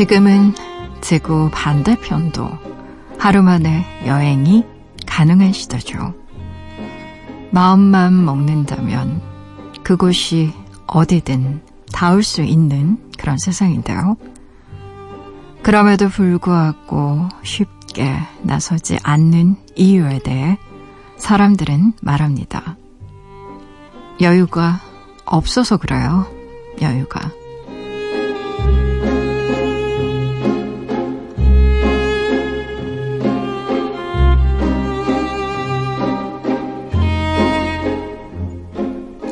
지금은 지구 반대편도 하루 만에 여행이 가능한 시대죠. 마음만 먹는다면 그곳이 어디든 닿을 수 있는 그런 세상인데요. 그럼에도 불구하고 쉽게 나서지 않는 이유에 대해 사람들은 말합니다. 여유가 없어서 그래요. 여유가.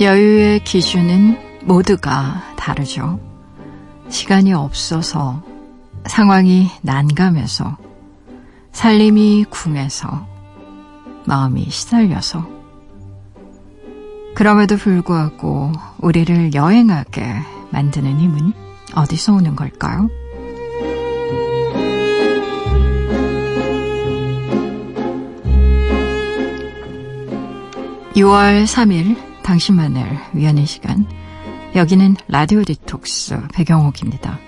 여유의 기준은 모두가 다르죠. 시간이 없어서, 상황이 난감해서, 살림이 궁해서, 마음이 시달려서. 그럼에도 불구하고 우리를 여행하게 만드는 힘은 어디서 오는 걸까요? 6월 3일 당신만을 위한 시간. 여기는 라디오 디톡스 배경옥입니다.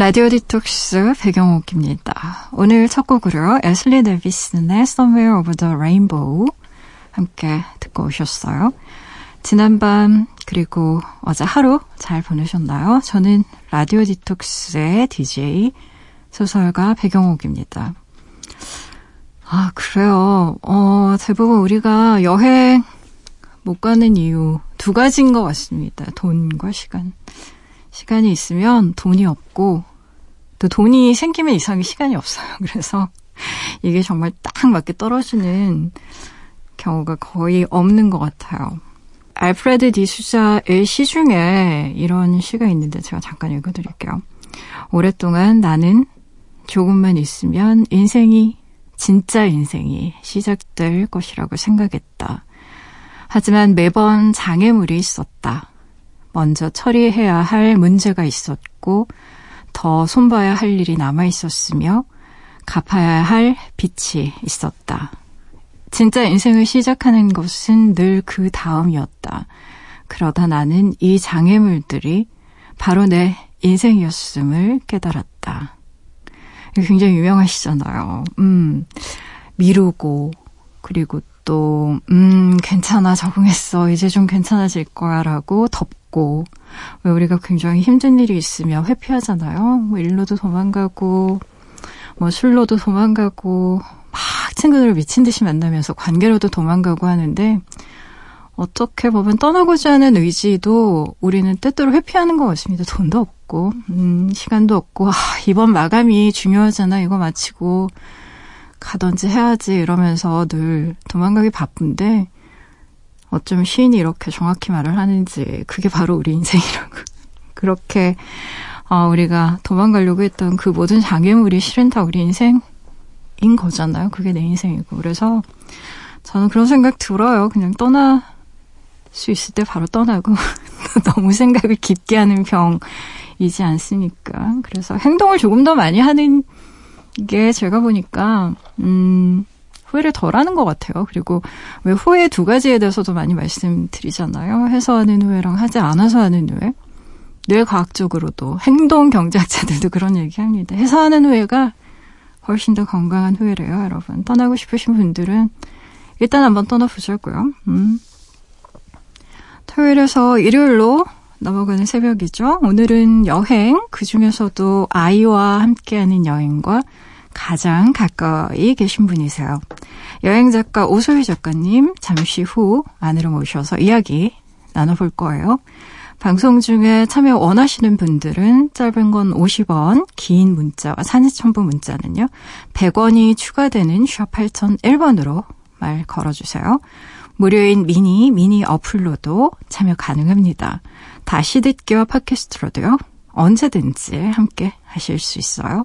라디오 디톡스 배경옥입니다. 오늘 첫 곡으로 에슬린 데비슨의 Somewhere Over the Rainbow 함께 듣고 오셨어요. 지난밤 그리고 어제 하루 잘 보내셨나요? 저는 라디오 디톡스의 DJ 소설가 배경옥입니다. 아, 그래요. 어, 대부분 우리가 여행 못 가는 이유 두 가지인 것 같습니다. 돈과 시간. 시간이 있으면 돈이 없고 또 돈이 생기면 이상하게 시간이 없어요. 그래서 이게 정말 딱 맞게 떨어지는 경우가 거의 없는 것 같아요. 알프레드 디수자의 시 중에 이런 시가 있는데 제가 잠깐 읽어드릴게요. 오랫동안 나는 조금만 있으면 인생이 진짜 인생이 시작될 것이라고 생각했다. 하지만 매번 장애물이 있었다. 먼저 처리해야 할 문제가 있었고 더 손봐야 할 일이 남아 있었으며 갚아야 할 빚이 있었다. 진짜 인생을 시작하는 것은 늘 그 다음이었다. 그러다 나는 이 장애물들이 바로 내 인생이었음을 깨달았다. 굉장히 유명하시잖아요. 음, 미루고, 그리고 또, 음, 괜찮아, 적응했어. 이제 좀 괜찮아질 거야. 라고 덮 고, 왜 우리가 굉장히 힘든 일이 있으면 회피하잖아요. 뭐 일로도 도망가고, 뭐 술로도 도망가고, 막 친구들을 미친 듯이 만나면서 관계로도 도망가고 하는데, 어떻게 보면 떠나고자 하는 의지도 우리는 때때로 회피하는 것 같습니다. 돈도 없고, 음, 시간도 없고, 아, 이번 마감이 중요하잖아. 이거 마치고 가던지 해야지 이러면서 늘 도망가기 바쁜데, 어쩜 시인이 이렇게 정확히 말을 하는지 그게 바로 우리 인생이라고. 그렇게 어, 우리가 도망가려고 했던 그 모든 장애물이 실은 다 우리 인생인 거잖아요. 그게 내 인생이고. 그래서 저는 그런 생각 들어요. 그냥 떠날 수 있을 때 바로 떠나고 너무 생각을 깊게 하는 병이지 않습니까? 그래서 행동을 조금 더 많이 하는 게 제가 보니까 음 후회를 덜 하는 것 같아요. 그리고 왜 후회 두 가지에 대해서도 많이 말씀드리잖아요. 해서 하는 후회랑 하지 않아서 하는 후회. 뇌과학적으로도 행동 경제학자들도 그런 얘기 합니다. 해서 하는 후회가 훨씬 더 건강한 후회래요, 여러분. 떠나고 싶으신 분들은 일단 한번 떠나보자고요. 음. 토요일에서 일요일로 넘어가는 새벽이죠. 오늘은 여행, 그 중에서도 아이와 함께하는 여행과 가장 가까이 계신 분이세요. 여행 작가 오소희 작가님 잠시 후 안으로 모셔서 이야기 나눠볼 거예요. 방송 중에 참여 원하시는 분들은 짧은 건 50원, 긴 문자와 산지첨부 문자는요. 100원이 추가되는 샵 8001번으로 말 걸어주세요. 무료인 미니, 미니 어플로도 참여 가능합니다. 다시 듣기와 팟캐스트로도요. 언제든지 함께 하실 수 있어요.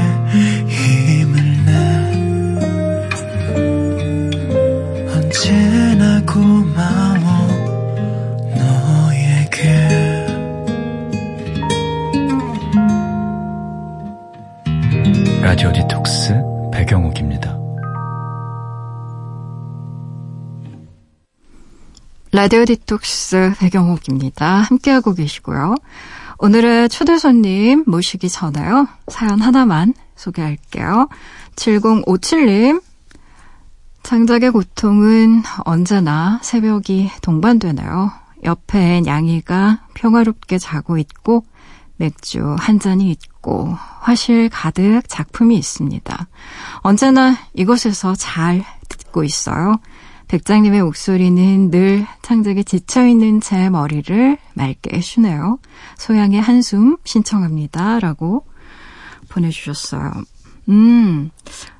라디오 디톡스 배경옥입니다. 함께하고 계시고요. 오늘의 초대 손님 모시기 전에요. 사연 하나만 소개할게요. 7057님. 창작의 고통은 언제나 새벽이 동반되네요. 옆에 양이가 평화롭게 자고 있고 맥주 한 잔이 있고 화실 가득 작품이 있습니다. 언제나 이곳에서 잘 듣고 있어요. 백장님의 목소리는 늘 창작에 지쳐있는 제 머리를 맑게 해주네요. 소양의 한숨 신청합니다. 라고 보내주셨어요. 음,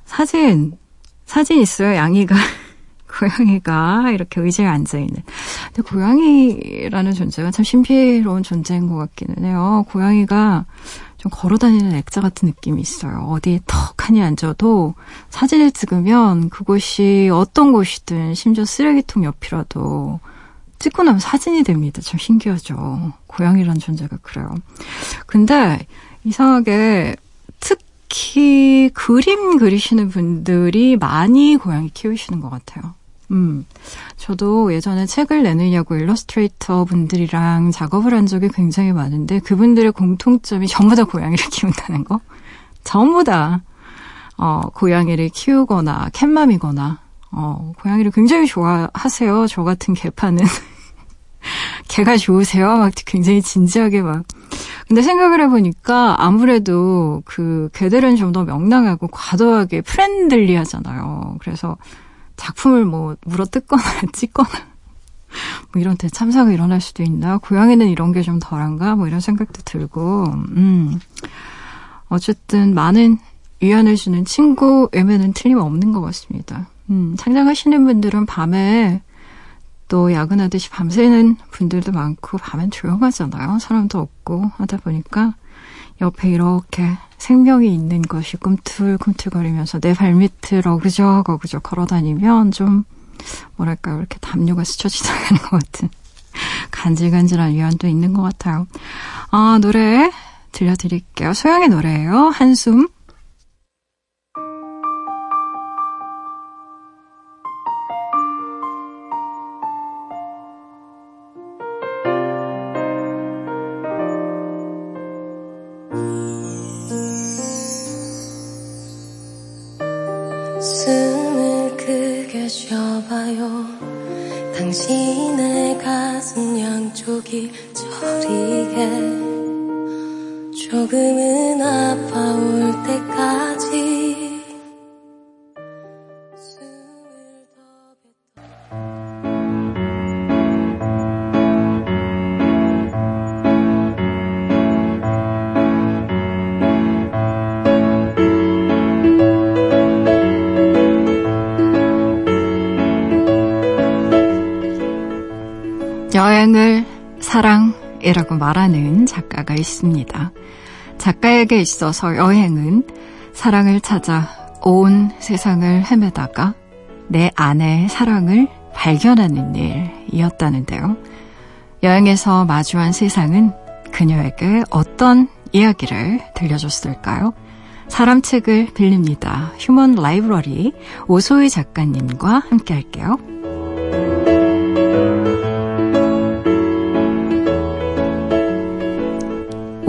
사진, 사진 있어요. 양이가, 고양이가 이렇게 의자에 앉아있는. 근데 고양이라는 존재가 참 신비로운 존재인 것 같기는 해요. 고양이가 좀 걸어다니는 액자 같은 느낌이 있어요. 어디에 턱하니 앉아도 사진을 찍으면 그곳이 어떤 곳이든 심지어 쓰레기통 옆이라도 찍고 나면 사진이 됩니다. 참 신기하죠. 고양이라는 존재가 그래요. 근데 이상하게 특히 그림 그리시는 분들이 많이 고양이 키우시는 것 같아요. 음, 저도 예전에 책을 내느냐고 일러스트레이터 분들이랑 작업을 한 적이 굉장히 많은데 그분들의 공통점이 전부 다 고양이를 키운다는 거. 전부 다, 어, 고양이를 키우거나 캣맘이거나, 어, 고양이를 굉장히 좋아하세요. 저 같은 개파는. 개가 좋으세요? 막 굉장히 진지하게 막. 근데 생각을 해보니까 아무래도 그 개들은 좀 더 명랑하고 과도하게 friendly 하잖아요. 그래서 작품을 뭐 물어뜯거나 찍거나 뭐 이런 대참사가 일어날 수도 있나? 고양이는 이런 게 좀 덜한가? 뭐 이런 생각도 들고, 음. 어쨌든 많은 위안을 주는 친구임에는 틀림없는 것 같습니다. 음, 창작하시는 분들은 밤에 또 야근하듯이 밤새는 분들도 많고, 밤엔 조용하잖아요. 사람도 없고 하다 보니까 옆에 이렇게 생명이 있는 것이 꿈틀꿈틀거리면서 내 발밑을 어그적 어그적 걸어다니면 좀 뭐랄까요 이렇게 담요가 스쳐 지나가는 것 같은 간질간질한 위안도 있는 것 같아요. 아 노래 들려드릴게요. 소영의 노래예요. 한숨 쉬어봐요. 당신의 가슴 양쪽이 저리게. 조금은 아파올 때까지 사랑이라고 말하는 작가가 있습니다. 작가에게 있어서 여행은 사랑을 찾아 온 세상을 헤매다가 내 안의 사랑을 발견하는 일이었다는데요. 여행에서 마주한 세상은 그녀에게 어떤 이야기를 들려줬을까요? 사람 책을 빌립니다. 휴먼 라이브러리 오소희 작가님과 함께 할게요.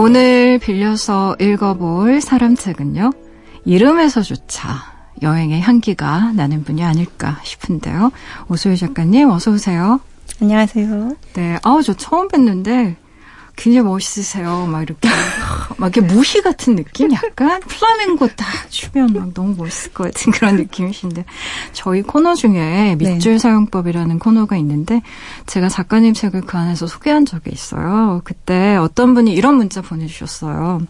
오늘 빌려서 읽어볼 사람 책은요. 이름에서조차 여행의 향기가 나는 분이 아닐까 싶은데요. 오소희 작가님 어서 오세요. 안녕하세요. 네, 아우 저 처음 뵀는데 굉장히 멋있으세요. 막 이렇게 막 이렇게 무희 같은 느낌, 약간 플라멩고 딱 추면 막 너무 멋있을 것 같은 그런 느낌이신데 저희 코너 중에 밑줄 사용법이라는 코너가 있는데 제가 작가님 책을 그 안에서 소개한 적이 있어요. 그때 어떤 분이 이런 문자 보내주셨어요.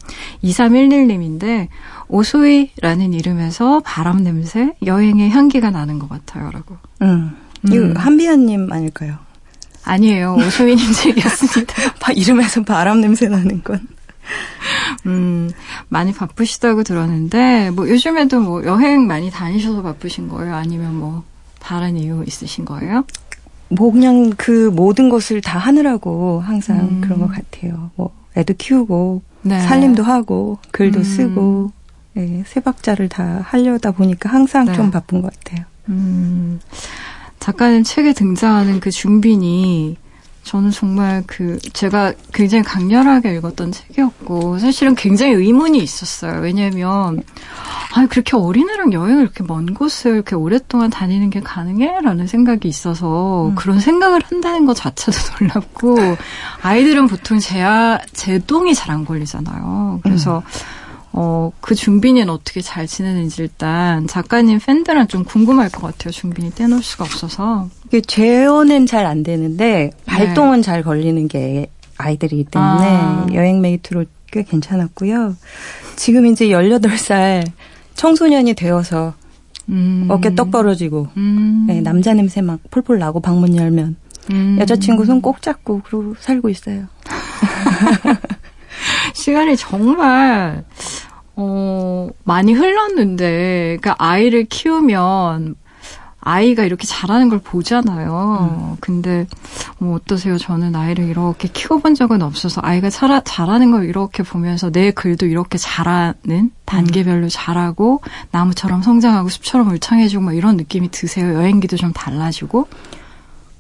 2311님인데 오소이라는 이름에서 바람 냄새, 여행의 향기가 나는 것 같아요라고. 음. 음. 이거 한비아님 아닐까요? 아니에요. 오소이님 책이었습니다. 바- 이름에서 바람 냄새 나는 건. 음, 많이 바쁘시다고 들었는데, 뭐, 요즘에도 뭐, 여행 많이 다니셔서 바쁘신 거예요? 아니면 뭐, 다른 이유 있으신 거예요? 뭐 그냥 그 모든 것을 다 하느라고 항상 음. 그런 것 같아요. 뭐 애도 키우고 네. 살림도 하고 글도 음. 쓰고 네, 세 박자를 다 하려다 보니까 항상 네. 좀 바쁜 것 같아요. 음, 작가님 책에 등장하는 그 준빈이, 저는 정말 그, 제가 굉장히 강렬하게 읽었던 책이었고, 사실은 굉장히 의문이 있었어요. 왜냐면, 아 그렇게 어린애랑 여행을 이렇게 먼 곳을 이렇게 오랫동안 다니는 게 가능해? 라는 생각이 있어서, 음. 그런 생각을 한다는 것 자체도 놀랍고, 아이들은 보통 제아, 제동이 잘 안 걸리잖아요. 그래서, 어, 그 준빈이는 어떻게 잘 지내는지 일단 작가님 팬들은 좀 궁금할 것 같아요. 준빈이 떼놓을 수가 없어서. 이게 재혼은 잘안 되는데 발동은 잘 걸리는 게 아이들이기 때문에 네. 아. 여행 메이트로 꽤 괜찮았고요. 지금 이제 18살 청소년이 되어서 음. 어깨 떡 벌어지고 음. 네, 남자 냄새 막 폴폴 나고 방문 열면 음. 여자친구 손 꼭 잡고 그러고 살고 있어요. 시간이 정말 어 많이 흘렀는데 그러니까 아이를 키우면 아이가 이렇게 잘하는 걸 보잖아요. 근데 뭐 어떠세요? 저는 아이를 이렇게 키워본 적은 없어서 아이가 잘, 잘하는 걸 이렇게 보면서 내 글도 이렇게 잘하는 단계별로 잘하고 나무처럼 성장하고 숲처럼 울창해지고 막 이런 느낌이 드세요. 여행기도 좀 달라지고.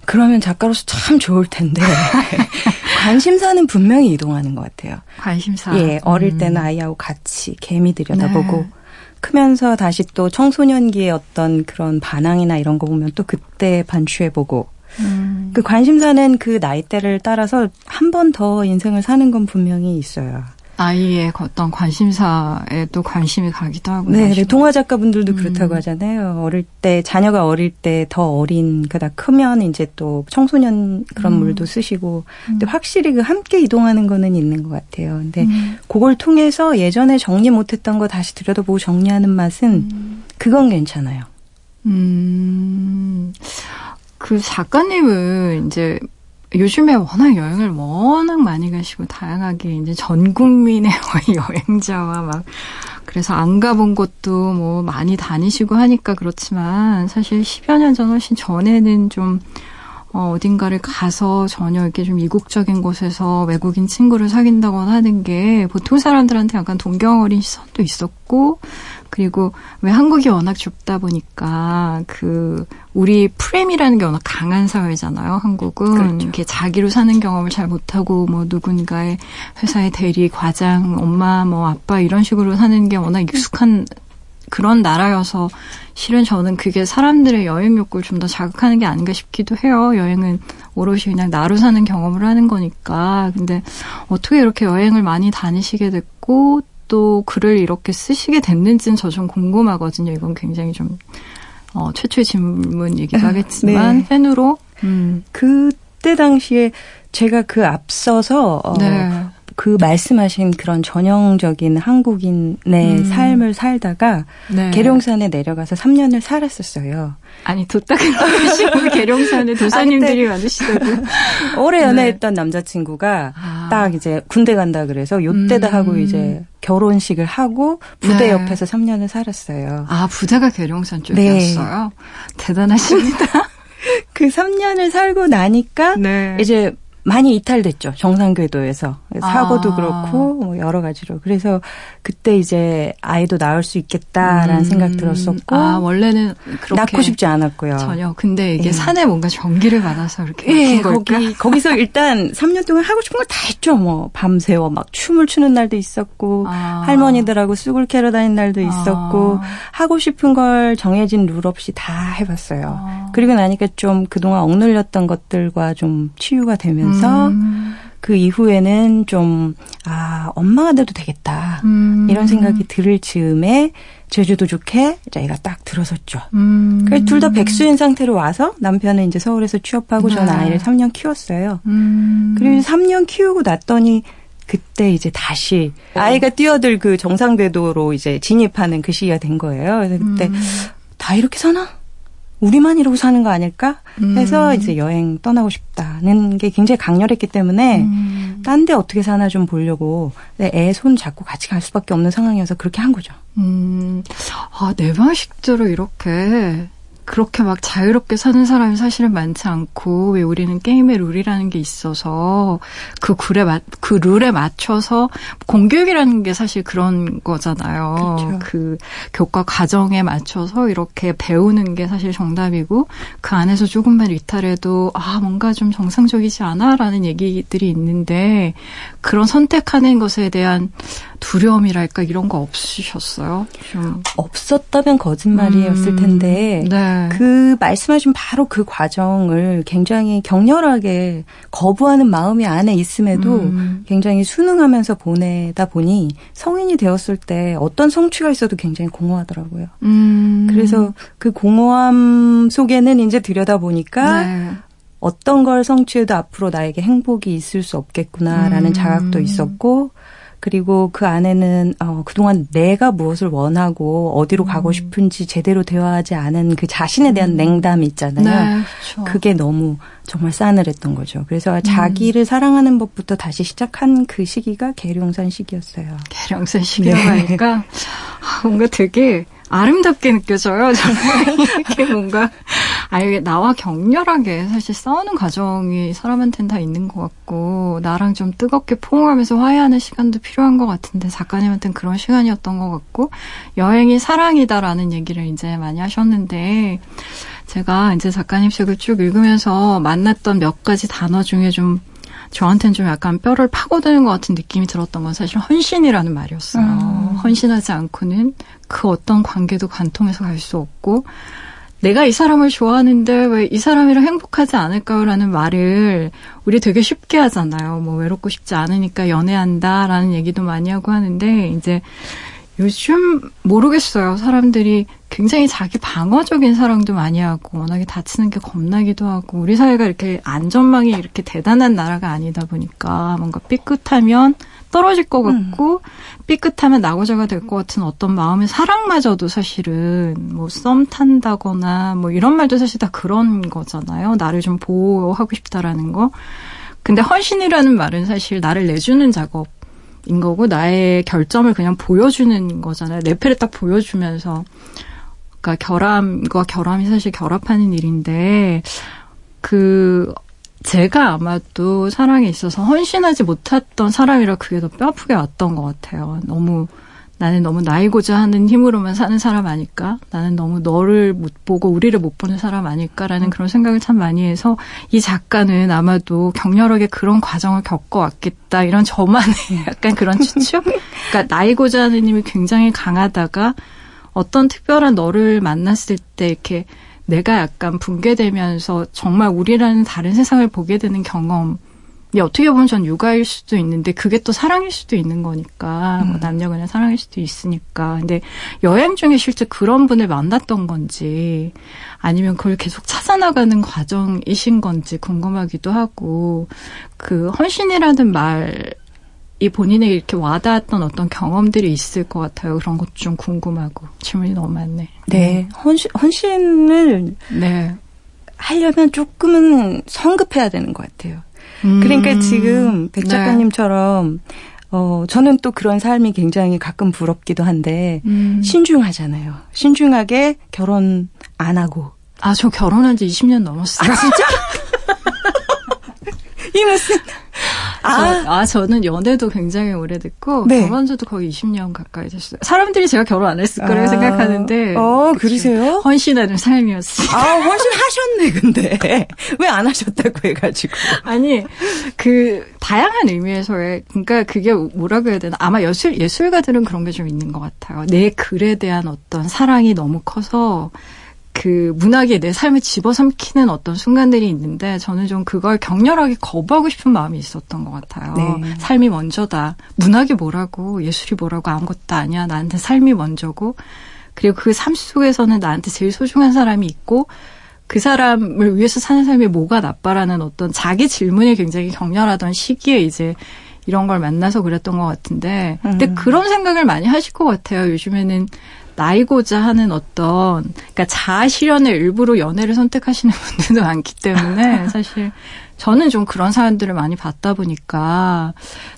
그러면 작가로서 참 좋을 텐데 관심사는 분명히 이동하는 것 같아요. 관심사. 예, 어릴 음. 때는 아이하고 같이 개미 들여다보고 네. 크면서 다시 또 청소년기의 어떤 그런 반항이나 이런 거 보면 또 그때 반추해보고 음. 그 관심사는 그 나이대를 따라서 한 번 더 인생을 사는 건 분명히 있어요. 아이의 어떤 관심사에 또 관심이 가기도 하고. 네, 네. 동화 작가분들도 음. 그렇다고 하잖아요. 어릴 때 자녀가 어릴 때 더 어린 그다 크면 이제 또 청소년 그런 음. 물도 쓰시고 근데 확실히 그 함께 이동하는 거는 있는 것 같아요. 근데 음. 그걸 통해서 예전에 정리 못했던 거 다시 들여다보고 정리하는 맛은 그건 괜찮아요. 음, 그 작가님은 이제 요즘에 워낙 여행을 워낙 많이 가시고 다양하게 이제 전 국민의 여행자와 막 그래서 안 가본 곳도 뭐 많이 다니시고 하니까 그렇지만 사실 10여 년 전 훨씬 전에는 좀 어, 어딘가를 가서 전혀 이렇게 좀 이국적인 곳에서 외국인 친구를 사귄다거나 하는 게 보통 사람들한테 약간 동경 어린 시선도 있었고 그리고 왜 한국이 워낙 좁다 보니까 그 우리 프레임이라는 게 워낙 강한 사회잖아요. 한국은 그렇죠. 이렇게 자기로 사는 경험을 잘 못하고 뭐 누군가의 회사의 대리, 과장, 엄마, 뭐 아빠 이런 식으로 사는 게 워낙 익숙한 그런 나라여서 실은 저는 그게 사람들의 여행 욕구를 좀 더 자극하는 게 아닌가 싶기도 해요. 여행은 오롯이 그냥 나로 사는 경험을 하는 거니까. 근데 어떻게 이렇게 여행을 많이 다니시게 됐고 또 글을 이렇게 쓰시게 됐는지는 저 좀 궁금하거든요. 이건 굉장히 좀 어, 최초의 질문이기도 하겠지만 네. 팬으로 음. 그때 당시에 제가 그 앞서서 어, 네. 그 말씀하신 그런 전형적인 한국인의 음. 삶을 살다가 네. 계룡산에 내려가서 3년을 살았었어요. 아니 도딱은 하시고 계룡산에 도사님들이 많으시다고. 오래 네. 연애했던 남자친구가 아. 딱 이제 군대 간다 그래서 요때다 음. 하고 이제 결혼식을 하고 부대 네. 옆에서 3년을 살았어요. 아 부대가 계룡산 쪽이었어요. 대단하십니다. 그 3년을 살고 나니까 네. 이제 많이 이탈됐죠. 정상궤도에서. 사고도 아. 그렇고, 뭐 여러 가지로. 그래서 그때 이제 아이도 낳을 수 있겠다라는 음. 생각 들었었고, 아 원래는 그렇게 낳고 싶지 않았고요. 전혀. 근데 이게 예. 산에 뭔가 전기를 받아서 이렇게 예? 거기, 거기서 일단 3년 동안 하고 싶은 걸 다 했죠. 뭐, 밤새워 막 춤을 추는 날도 있었고, 아. 할머니들하고 쑥을 캐러 다닌 날도 있었고, 아. 하고 싶은 걸 정해진 룰 없이 다 해봤어요. 아. 그리고 나니까 좀 그동안 억눌렸던 것들과 좀 치유가 되면서, 음. 그 이후에는 좀, 아, 엄마가 돼도 되겠다. 음. 이런 생각이 들을 즈음에 제주도 좋게 저희가 딱 들어섰죠. 음. 그래서 둘 다 백수인 상태로 와서 남편은 이제 서울에서 취업하고 저는 네. 아이를 3년 키웠어요. 음. 그리고 3년 키우고 났더니 그때 이제 다시 아이가 뛰어들 그 정상궤도로 이제 진입하는 그 시기가 된 거예요. 그래서 그때 음. 다 이렇게 사나? 우리만 이러고 사는 거 아닐까? 해서 음. 이제 여행 떠나고 싶다는 게 굉장히 강렬했기 때문에 음. 딴데 어떻게 사나 좀 보려고 애 손 잡고 같이 갈 수밖에 없는 상황이어서 그렇게 한 거죠. 음, 아, 내 방식대로 이렇게, 그렇게 막 자유롭게 사는 사람이 사실은 많지 않고, 왜 우리는 게임의 룰이라는 게 있어서, 그 룰에, 맞, 그 룰에 맞춰서, 공교육이라는 게 사실 그런 거잖아요. 그렇죠. 그 교과 과정에 맞춰서 이렇게 배우는 게 사실 정답이고, 그 안에서 조금만 이탈해도, 아, 뭔가 좀 정상적이지 않아? 라는 얘기들이 있는데, 그런 선택하는 것에 대한 두려움이랄까 이런 거 없으셨어요? 좀 없었다면 거짓말이었을 음, 텐데 네. 그 말씀하신 바로 그 과정을 굉장히 격렬하게 거부하는 마음이 안에 있음에도 음. 굉장히 순응하면서 보내다 보니 성인이 되었을 때 어떤 성취가 있어도 굉장히 공허하더라고요. 음. 그래서 그 공허함 속에는 이제 들여다 보니까 네. 어떤 걸 성취해도 앞으로 나에게 행복이 있을 수 없겠구나라는 음. 자각도 있었고 그리고 그 안에는 어, 그동안 내가 무엇을 원하고 어디로 가고 음. 싶은지 제대로 대화하지 않은 그 자신에 대한 냉담이 있잖아요. 네, 그렇죠. 그게 너무 정말 싸늘했던 거죠. 그래서 음. 자기를 사랑하는 법부터 다시 시작한 그 시기가 계룡산 시기였어요. 계량산 시기라고 네. 하니까 아, 뭔가 되게 아름답게 느껴져요. 정말 이렇게 뭔가 아 이게 나와 격렬하게 사실 싸우는 과정이 사람한테는 다 있는 것 같고 나랑 좀 뜨겁게 포옹하면서 화해하는 시간도 필요한 것 같은데 작가님한테는 그런 시간이었던 것 같고 여행이 사랑이다라는 얘기를 이제 많이 하셨는데 제가 이제 작가님 책을 쭉 읽으면서 만났던 몇 가지 단어 중에 좀 저한테는 좀 약간 뼈를 파고드는 것 같은 느낌이 들었던 건 사실 헌신이라는 말이었어요. 음. 헌신하지 않고는 그 어떤 관계도 관통해서 갈 수 없고 내가 이 사람을 좋아하는데 왜 이 사람이랑 행복하지 않을까요라는 말을 우리 되게 쉽게 하잖아요. 뭐 외롭고 싶지 않으니까 연애한다라는 얘기도 많이 하고 하는데 이제 요즘 모르겠어요. 사람들이 굉장히 자기 방어적인 사랑도 많이 하고 워낙에 다치는 게 겁나기도 하고 우리 사회가 이렇게 안전망이 이렇게 대단한 나라가 아니다 보니까 뭔가 삐끗하면 떨어질 것 같고 삐끗하면 낙오자가 될 것 같은 어떤 마음의 사랑마저도 사실은 뭐 썸 탄다거나 뭐 이런 말도 사실 다 그런 거잖아요. 나를 좀 보호하고 싶다라는 거. 근데 헌신이라는 말은 사실 나를 내주는 작업 인 거고 나의 결점을 그냥 보여주는 거잖아요. 레펠을 딱 보여주면서 그러니까 결함과 결함이 사실 결합하는 일인데 그 제가 아마 도 사랑에 있어서 헌신하지 못했던 사람이라 그게 더 뼈아프게 왔던 것 같아요. 너무 나는 너무 나이고자 하는 힘으로만 사는 사람 아닐까? 나는 너무 너를 못 보고 우리를 못 보는 사람 아닐까라는 그런 생각을 참 많이 해서 이 작가는 아마도 격렬하게 그런 과정을 겪어왔겠다. 이런 저만의 약간 그런 추측? 그러니까 나이고자 하는 힘이 굉장히 강하다가 어떤 특별한 너를 만났을 때 이렇게 내가 약간 붕괴되면서 정말 우리라는 다른 세상을 보게 되는 경험. 이 어떻게 보면 전 육아일 수도 있는데 그게 또 사랑일 수도 있는 거니까. 뭐 남녀 간의 사랑일 수도 있으니까. 근데 여행 중에 실제 그런 분을 만났던 건지 아니면 그걸 계속 찾아나가는 과정이신 건지 궁금하기도 하고 그 헌신이라는 말 이 본인에게 이렇게 와닿았던 어떤 경험들이 있을 것 같아요. 그런 것 좀 궁금하고 질문이 너무 많네. 네, 헌신, 헌신을 네. 하려면 조금은 성급해야 되는 것 같아요. 음. 그러니까 지금 백 네. 작가님처럼 어 저는 또 그런 삶이 굉장히 가끔 부럽기도 한데 음. 신중하잖아요. 신중하게 결혼 안 하고 아, 저 결혼한 지 20년 넘었어요. 아 진짜? 이 무슨 아 저, 아, 저는 연애도 굉장히 오래됐고, 네. 결혼 지도 거의 20년 가까이 됐어요. 사람들이 제가 결혼 안 했을 거라고 아. 생각하는데. 어. 그러세요? 헌신하는 삶이었어요. 아 훨씬 하셨네 근데 왜 안 하셨다고 해 가지고 아니, 그, 다양한 의미에서의, 그러니까 그게 뭐라고 해야 되나. 아마 예술, 예술가들은 그런 게 좀 있는 것 같아요. 내 글에 대한 어떤 사랑이 너무 커서, 그 문학이 내 삶에 집어삼키는 어떤 순간들이 있는데 저는 좀 그걸 격렬하게 거부하고 싶은 마음이 있었던 것 같아요. 네. 삶이 먼저다. 문학이 뭐라고 예술이 뭐라고 아무것도 아니야. 나한테 삶이 먼저고 그리고 그 삶 속에서는 나한테 제일 소중한 사람이 있고 그 사람을 위해서 사는 삶이 뭐가 나빠라는 어떤 자기 질문이 굉장히 격렬하던 시기에 이제 이런 걸 만나서 그랬던 것 같은데 근데 음. 그런 생각을 많이 하실 것 같아요. 요즘에는 나이고자 하는 어떤 그러니까 자아 실현의 일부로 연애를 선택하시는 분들도 많기 때문에 사실 저는 좀 그런 사연들을 많이 봤다 보니까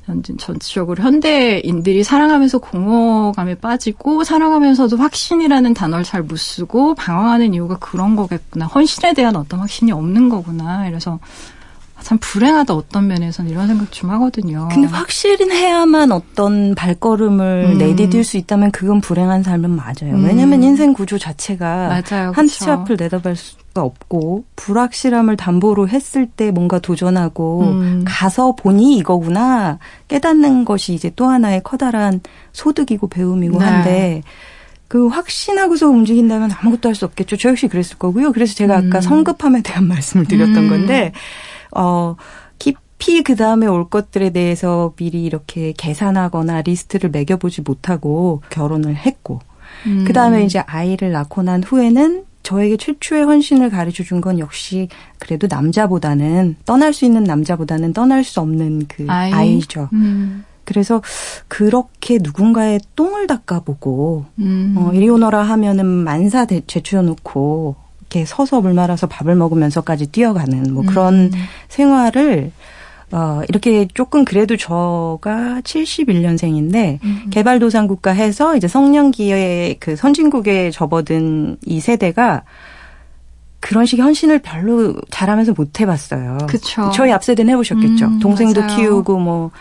전- 전체적으로 현대인들이 사랑하면서 공허감에 빠지고 사랑하면서도 확신이라는 단어를 잘 못 쓰고 방황하는 이유가 그런 거겠구나. 헌신에 대한 어떤 확신이 없는 거구나. 이래서 참 불행하다 어떤 면에서는 이런 생각 좀 하거든요. 근데 확실히 해야만 어떤 발걸음을 음. 내디딜 수 있다면 그건 불행한 삶은 맞아요. 음. 왜냐면 인생 구조 자체가 맞아요. 한 그쵸. 치 앞을 내다볼 수가 없고 불확실함을 담보로 했을 때 뭔가 도전하고 음. 가서 보니 이거구나 깨닫는 것이 이제 또 하나의 커다란 소득이고 배움이고 네. 한데 그 확신하고서 움직인다면 아무것도 할 수 없겠죠. 저 역시 그랬을 거고요. 그래서 제가 아까 음. 성급함에 대한 말씀을 드렸던 음. 건데 어 깊이 그 다음에 올 것들에 대해서 미리 이렇게 계산하거나 리스트를 매겨보지 못하고 결혼을 했고 음. 그 다음에 이제 아이를 낳고 난 후에는 저에게 최초의 헌신을 가르쳐 준 건 역시 그래도 남자보다는 떠날 수 있는 남자보다는 떠날 수 없는 그 아이? 죠 음. 그래서 그렇게 누군가의 똥을 닦아보고 음. 어, 이리 오너라 하면은 만사 대- 제쳐놓고 이렇게 서서 물 말아서 밥을 먹으면서까지 뛰어가는 뭐 그런 음. 생활을 어, 이렇게 조금 그래도 저가 71년생인데 음. 개발도상국가 해서 이제 성년기에 그 선진국에 접어든 이 세대가 그런 식의 헌신을 별로 잘하면서 못 해봤어요. 그쵸. 저희 앞세대는 해보셨겠죠. 음, 동생도 맞아요. 키우고 뭐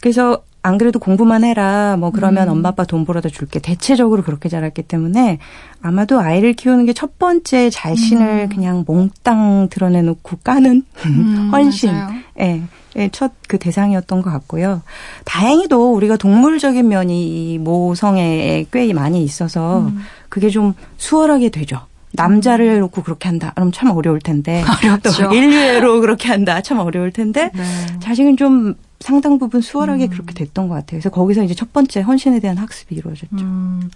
그래서 안 그래도 공부만 해라 뭐 그러면 음. 엄마 아빠 돈 벌어다 줄게 대체적으로 그렇게 자랐기 때문에 아마도 아이를 키우는 게 첫 번째 자신을 그냥 몽땅 드러내놓고 까는 음, 헌신. 예, 예, 첫 그 대상이었던 것 같고요. 다행히도 우리가 동물적인 면이 이 모성애에 꽤 많이 있어서 음. 그게 좀 수월하게 되죠. 남자를 놓고 그렇게 한다. 그럼 참 어려울 텐데. 어렵죠. 또 인류애로 그렇게 한다. 참 어려울 텐데. 네. 자식은 좀 상당 부분 수월하게 음. 그렇게 됐던 것 같아요. 그래서 거기서 이제 첫 번째 헌신에 대한 학습이 이루어졌죠. 음,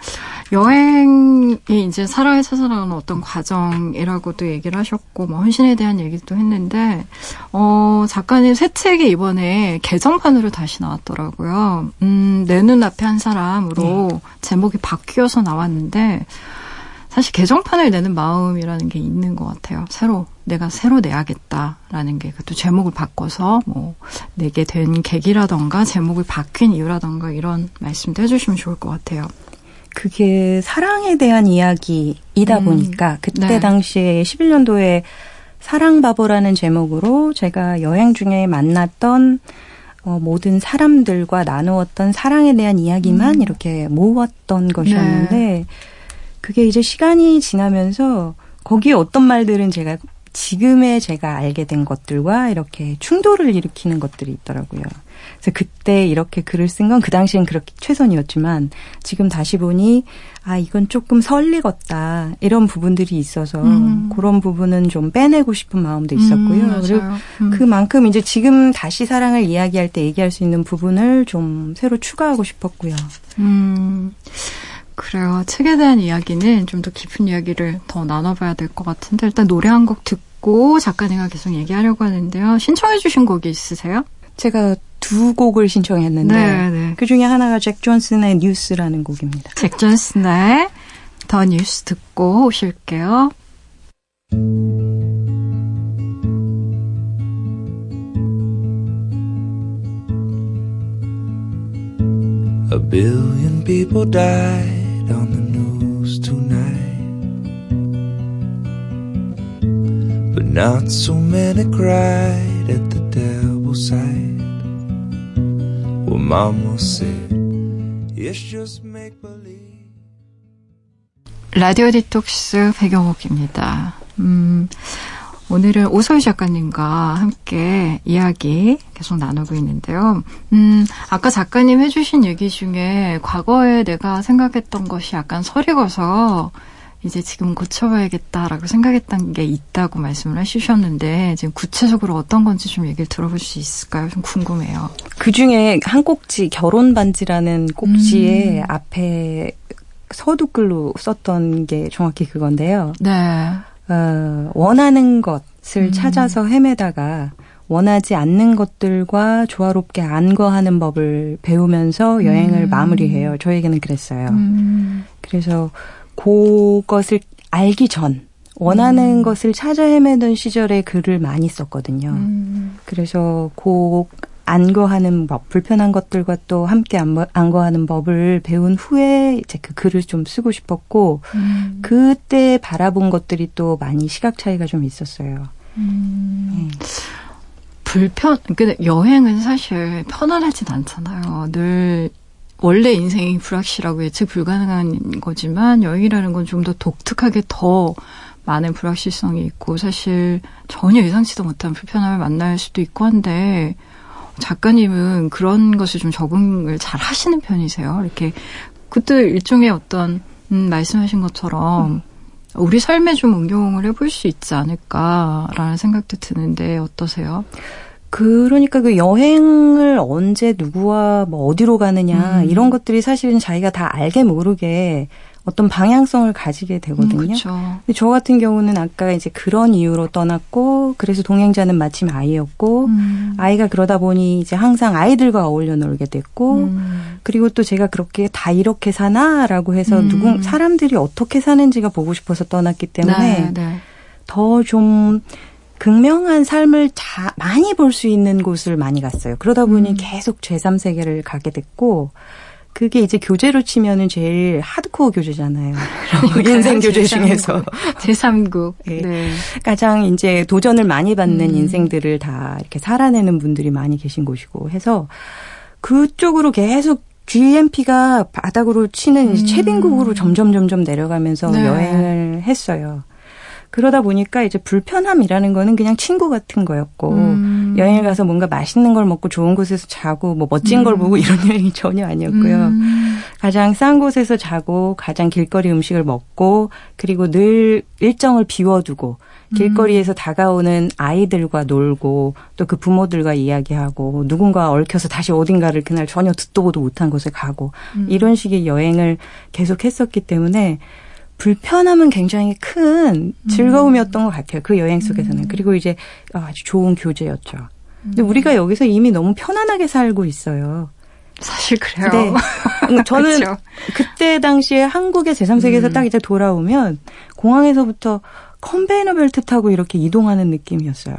여행이 이제 살아야 찾아나가는 어떤 과정이라고도 얘기를 하셨고, 뭐, 헌신에 대한 얘기도 했는데, 어, 작가님 새 책이 이번에 개정판으로 다시 나왔더라고요. 음, 내 눈앞에 한 사람으로 제목이 바뀌어서 나왔는데, 사실 개정판을 내는 마음이라는 게 있는 것 같아요. 새로 내가 새로 내야겠다라는 게 또 제목을 바꿔서 뭐 내게 된 계기라던가 제목을 바뀐 이유라던가 이런 말씀도 해주시면 좋을 것 같아요. 그게 사랑에 대한 이야기이다 음. 보니까 그때 네. 당시에 11년도에 사랑바보라는 제목으로 제가 여행 중에 만났던 어, 모든 사람들과 나누었던 사랑에 대한 이야기만 음. 이렇게 모았던 것이었는데 그게 이제 시간이 지나면서 거기에 어떤 말들은 제가 지금의 제가 알게 된 것들과 이렇게 충돌을 일으키는 것들이 있더라고요. 그래서 그때 이렇게 글을 쓴 건 그 당시엔 그렇게 최선이었지만 지금 다시 보니 아 이건 조금 설리겠다 이런 부분들이 있어서 음. 그런 부분은 좀 빼내고 싶은 마음도 있었고요. 음, 그리고. 음. 그만큼 이제 지금 다시 사랑을 이야기할 때 얘기할 수 있는 부분을 좀 새로 추가하고 싶었고요. 음, 그래요. 책에 대한 이야기는 좀 더 깊은 이야기를 더 나눠봐야 될 것 같은데 일단 노래 한 곡 듣고 작가님과 계속 얘기하려고 하는데요. 신청해 주신 곡이 있으세요? 제가 두 곡을 신청했는데 네, 네. 그 중에 하나가 잭 존슨의 뉴스라는 곡입니다. 잭 존슨의 더 뉴스 듣고 오실게요. A billion people died on the not so many cried at the devil's side. Well, Mama said, It's just make believe. 라디오 디톡스 배경옥입니다. 음, 오늘은 오소희 작가님과 함께 이야기 계속 나누고 있는데요. 음, 아까 작가님 해주신 얘기 중에 과거에 내가 생각했던 것이 약간 서리고서 이제 지금 고쳐봐야겠다라고 생각했던 게 있다고 말씀을 해주셨는데 지금 구체적으로 어떤 건지 좀 얘기를 들어볼 수 있을까요? 좀 궁금해요. 그 중에 한 꼭지 결혼 반지라는 꼭지에 음. 앞에 서두글로 썼던 게 정확히 그건데요. 네. 어, 원하는 것을 음. 찾아서 헤매다가 원하지 않는 것들과 조화롭게 안거하는 법을 배우면서 여행을 음. 마무리해요. 저에게는 그랬어요. 음. 그래서 그것을 알기 전 원하는 음. 것을 찾아 헤매던 시절에 글을 많이 썼거든요. 음. 그래서 그 안거하는 법, 불편한 것들과 또 함께 안거- 안거하는 법을 배운 후에 이제 그 글을 좀 쓰고 싶었고 음. 그때 바라본 것들이 또 많이 시각 차이가 좀 있었어요. 음. 네. 불편, 근데 여행은 사실 편안하진 않잖아요. 늘, 원래 인생이 불확실하고 예측 불가능한 거지만 여행이라는 건 좀 더 독특하게 더 많은 불확실성이 있고 사실 전혀 예상치도 못한 불편함을 만날 수도 있고 한데 작가님은 그런 것을 좀 적응을 잘 하시는 편이세요. 이렇게 그때 일종의 어떤 음, 말씀하신 것처럼 우리 삶에 좀 응용을 해볼 수 있지 않을까라는 생각도 드는데 어떠세요? 그러니까 그 여행을 언제 누구와 뭐 어디로 가느냐 음. 이런 것들이 사실은 자기가 다 알게 모르게 어떤 방향성을 가지게 되거든요. 그렇죠. 근데 저 같은 경우는 아까 이제 그런 이유로 떠났고 그래서 동행자는 마침 아이였고 음. 아이가 그러다 보니 이제 항상 아이들과 어울려 놀게 됐고 음. 그리고 또 제가 그렇게 다 이렇게 사나라고 해서 음. 누군 사람들이 어떻게 사는지가 보고 싶어서 떠났기 때문에 네, 네. 더좀 극명한 삶을 자, 많이 볼 수 있는 곳을 많이 갔어요. 그러다 보니 음. 계속 제3세계를 가게 됐고 그게 이제 교재로 치면은 제일 하드코어 교재잖아요. 인생 교재 중에서 제3국. 네. 네. 가장 이제 도전을 많이 받는 음. 인생들을 다 이렇게 살아내는 분들이 많이 계신 곳이고 해서 그쪽으로 계속 GMP가 바닥으로 치는 이제 음. 최빈국으로 점점 점점 내려가면서 네. 여행을 했어요. 그러다 보니까 이제 불편함이라는 거는 그냥 친구 같은 거였고 음. 여행을 가서 뭔가 맛있는 걸 먹고 좋은 곳에서 자고 뭐 멋진 걸 음. 보고 이런 여행이 전혀 아니었고요. 음. 가장 싼 곳에서 자고 가장 길거리 음식을 먹고 그리고 늘 일정을 비워두고 길거리에서 다가오는 아이들과 놀고 또 그 부모들과 이야기하고 누군가 얽혀서 다시 어딘가를 그날 전혀 듣도 보도 못한 곳에 가고 음. 이런 식의 여행을 계속 했었기 때문에 불편함은 굉장히 큰 즐거움이었던 것 같아요. 그 여행 속에서는. 그리고 이제 아주 좋은 교재였죠. 근데 우리가 여기서 이미 너무 편안하게 살고 있어요. 사실 그래요. 네. 음, 저는 그렇죠. 그때 당시에 한국의 제3세계에서 음. 딱 이제 돌아오면 공항에서부터 컨베이너 벨트 타고 이렇게 이동하는 느낌이었어요.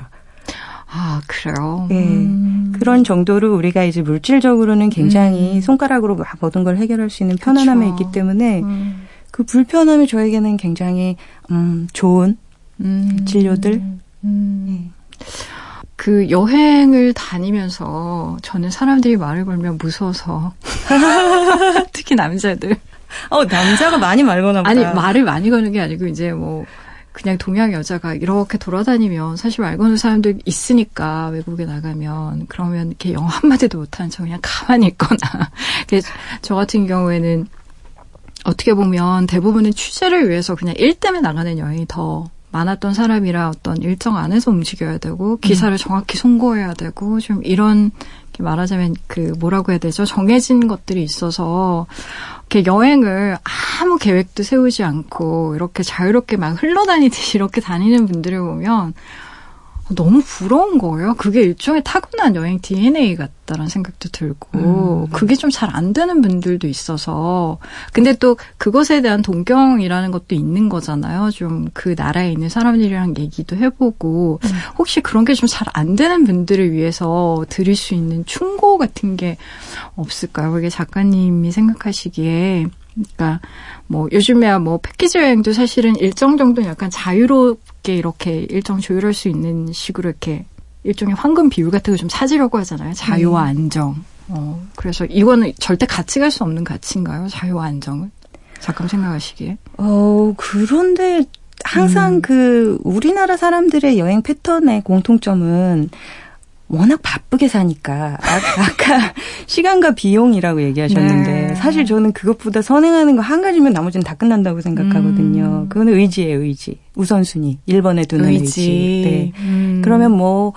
아, 그래요. 네. 음. 그런 정도로 우리가 이제 물질적으로는 굉장히 음. 손가락으로 막 모든 걸 해결할 수 있는 편안함이 그쵸. 있기 때문에 음. 그 불편함이 저에게는 굉장히 음, 좋은 음. 진료들? 음. 그 여행을 다니면서 저는 사람들이 말을 걸면 무서워서 특히 남자들 어 남자가 많이 말 거나 보다. 아니 말을 많이 거는 게 아니고 이제 뭐 그냥 동양 여자가 이렇게 돌아다니면 사실 말 거는 사람들 있으니까 외국에 나가면 그러면 이렇게 영어 한마디도 못하는 척 그냥 가만히 있거나 저 같은 경우에는 어떻게 보면 대부분은 취재를 위해서 그냥 일 때문에 나가는 여행이 더 많았던 사람이라 어떤 일정 안에서 움직여야 되고 기사를 정확히 송고해야 되고 좀 이런 말하자면 그 뭐라고 해야 되죠? 정해진 것들이 있어서 이렇게 여행을 아무 계획도 세우지 않고 이렇게 자유롭게 막 흘러다니듯이 이렇게 다니는 분들을 보면 너무 부러운 거예요. 그게 일종의 타고난 여행 DNA 같다라는 생각도 들고, 그게 좀 잘 안 되는 분들도 있어서, 근데 또 그것에 대한 동경이라는 것도 있는 거잖아요. 좀 그 나라에 있는 사람들이랑 얘기도 해보고, 혹시 그런 게 좀 잘 안 되는 분들을 위해서 드릴 수 있는 충고 같은 게 없을까요? 그게 작가님이 생각하시기에, 그러니까 뭐 요즘에야 뭐 패키지 여행도 사실은 일정 정도 약간 자유롭게 이렇게 일정 조율할 수 있는 식으로 이렇게 일종의 황금 비율 같은 거좀 찾으려고 하잖아요. 자유와 안정. 어, 그래서 이거는 절대 같이 갈 수 없는 가치인가요? 자유와 안정은? 잠깐 생각하시기에. 어 그런데 항상 음. 그 우리나라 사람들의 여행 패턴의 공통점은 워낙 바쁘게 사니까 아, 아까 시간과 비용이라고 얘기하셨는데 네. 사실 저는 그것보다 선행하는 거 한 가지면 나머지는 다 끝난다고 생각하거든요. 음. 그거는 의지예요, 의지. 우선순위. 1번에 두는 의지. 의지. 네. 음. 그러면 뭐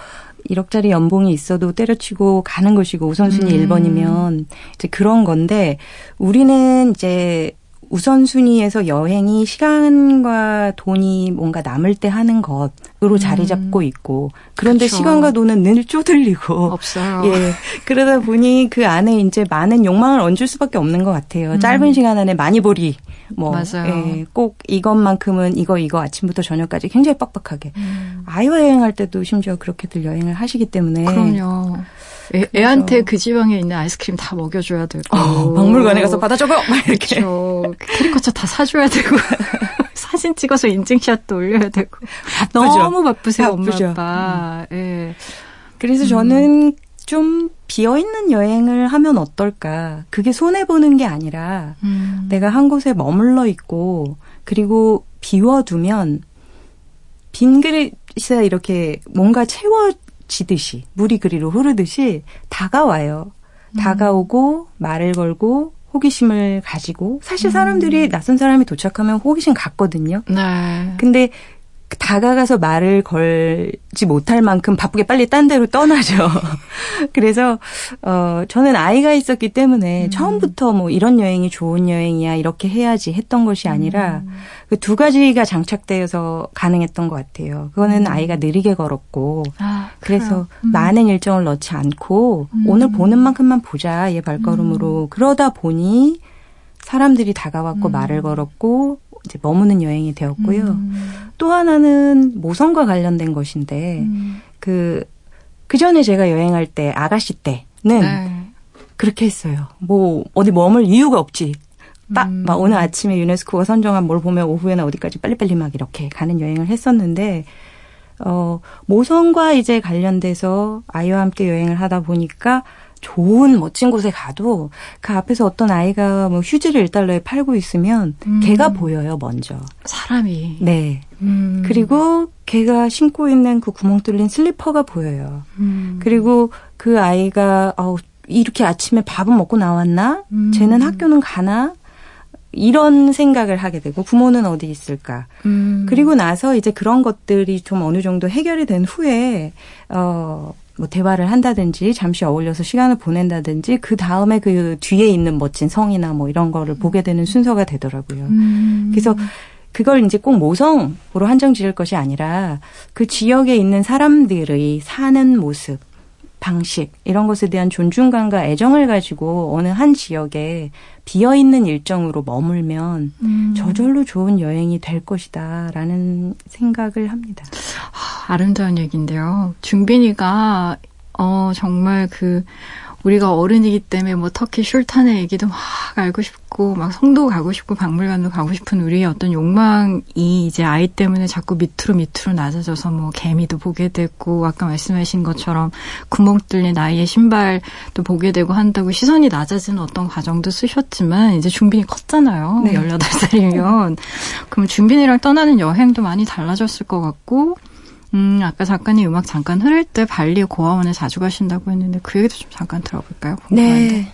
1억짜리 연봉이 있어도 때려치고 가는 것이고 우선순위 음. 1번이면 이제 그런 건데 우리는 이제 우선순위에서 여행이 시간과 돈이 뭔가 남을 때 하는 것으로 자리 잡고 있고 그런데 음. 그쵸. 시간과 돈은 늘 쪼들리고 없어요. 예. 그러다 보니 그 안에 이제 많은 욕망을 얹을 수밖에 없는 것 같아요. 짧은 시간 안에 많이 보리. 뭐, 음. 맞아요. 예, 꼭 이것만큼은 이거, 이거 아침부터 저녁까지 굉장히 빡빡하게. 음. 아이와 여행할 때도 심지어 그렇게들 여행을 하시기 때문에. 그럼요. 애, 애한테 그 지방에 있는 아이스크림 다 먹여줘야 되고. 어, 박물관에 가서 받아 적어! 막 이렇게. 그렇죠. 캐리커처 다 사줘야 되고. 사진 찍어서 인증샷도 올려야 되고. 너무 바쁘세요, 바쁘죠. 엄마, 아빠. 예. 그래서 저는 좀 비어있는 여행을 하면 어떨까. 그게 손해보는 게 아니라 음. 내가 한 곳에 머물러 있고 그리고 비워두면 빈 그릇에 이렇게 뭔가 채워 지듯이 물이 그리로 흐르듯이 다가와요. 다가오고 말을 걸고 호기심을 가지고 사실 사람들이 낯선 사람이 도착하면 호기심 갖거든요. 네. 근데 다가가서 말을 걸지 못할 만큼 바쁘게 빨리 딴 데로 떠나죠. 그래서 어 저는 아이가 있었기 때문에 처음부터 뭐 이런 여행이 좋은 여행이야 이렇게 해야지 했던 것이 아니라 그두 가지가 장착되어서 가능했던 것 같아요. 그거는 아이가 느리게 걸었고 아, 그래서. 음. 많은 일정을 넣지 않고 음. 오늘 보는 만큼만 보자 얘 발걸음으로 그러다 보니 사람들이 다가왔고 음. 말을 걸었고 이제 머무는 여행이 되었고요. 음. 또 하나는 모성과 관련된 것인데 음. 그, 그 전에 제가 여행할 때 아가씨 때는 네. 그렇게 했어요. 뭐 어디 머물 이유가 없지. 딱 음. 막 오늘 아침에 유네스코가 선정한 뭘 보면 오후에는 어디까지 빨리빨리 막 이렇게 가는 여행을 했었는데 어 모성과 이제 관련돼서 아이와 함께 여행을 하다 보니까 좋은 멋진 곳에 가도 그 앞에서 어떤 아이가 뭐 휴지를 1달러에 팔고 있으면 음. 걔가 보여요, 먼저. 사람이. 네. 음. 그리고 걔가 신고 있는 그 구멍 뚫린 슬리퍼가 보여요. 음. 그리고 그 아이가 어 이렇게 아침에 밥은 먹고 나왔나? 음. 쟤는 학교는 가나? 이런 생각을 하게 되고 부모는 어디 있을까? 음. 그리고 나서 이제 그런 것들이 좀 어느 정도 해결이 된 후에 어. 뭐 대화를 한다든지 잠시 어울려서 시간을 보낸다든지 그 다음에 그 뒤에 있는 멋진 성이나 뭐 이런 거를 보게 되는 순서가 되더라고요. 음. 그래서 그걸 이제 꼭 모성으로 한정 지을 것이 아니라 그 지역에 있는 사람들의 사는 모습, 방식, 이런 것에 대한 존중감과 애정을 가지고 어느 한 지역에 비어 있는 일정으로 머물면 음. 저절로 좋은 여행이 될 것이다. 라는 생각을 합니다. 아름다운 얘기인데요. 중빈이가 어 정말 그 우리가 어른이기 때문에 뭐 터키 슐탄의 얘기도 막 알고 싶고 막 성도 가고 싶고 박물관도 가고 싶은 우리의 어떤 욕망이 이제 아이 때문에 자꾸 밑으로 밑으로 낮아져서 뭐 개미도 보게 되고 아까 말씀하신 것처럼 구멍 뚫린 아이의 신발도 보게 되고 한다고 시선이 낮아지는 어떤 과정도 쓰셨지만 이제 준빈이 컸잖아요. 네. 18살이면. 그럼 준빈이랑 떠나는 여행도 많이 달라졌을 것 같고 음, 아까 작가님 음악 잠깐 흐를 때 발리 고아원에 자주 가신다고 했는데 그 얘기도 좀 잠깐 들어볼까요? 궁금한데. 네.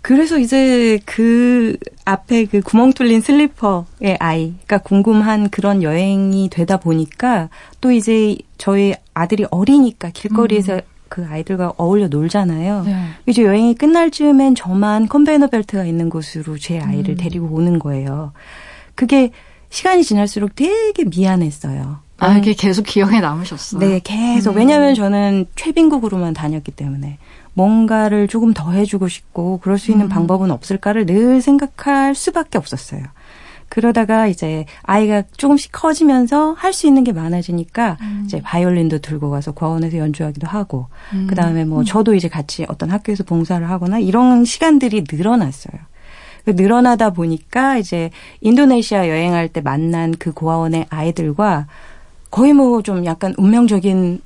그래서 이제 그 앞에 그 구멍 뚫린 슬리퍼의 아이가 궁금한 그런 여행이 되다 보니까 또 이제 저희 아들이 어리니까 길거리에서 그 아이들과 어울려 놀잖아요. 네. 이제 여행이 끝날 즈음엔 저만 컨베이너 벨트가 있는 곳으로 제 아이를 데리고 오는 거예요. 그게 시간이 지날수록 되게 미안했어요. 아, 이게 계속 기억에 남으셨어요? 네, 계속. 왜냐하면 저는 최빈국으로만 다녔기 때문에 뭔가를 조금 더 해주고 싶고 그럴 수 있는 방법은 없을까를 늘 생각할 수밖에 없었어요. 그러다가 이제 아이가 조금씩 커지면서 할 수 있는 게 많아지니까 이제 바이올린도 들고 가서 과원에서 연주하기도 하고 음. 그 다음에 뭐 저도 이제 같이 어떤 학교에서 봉사를 하거나 이런 시간들이 늘어났어요. 그 늘어나다 보니까 이제 인도네시아 여행할 때 만난 그 고아원의 아이들과 거의 뭐 좀 약간 운명적인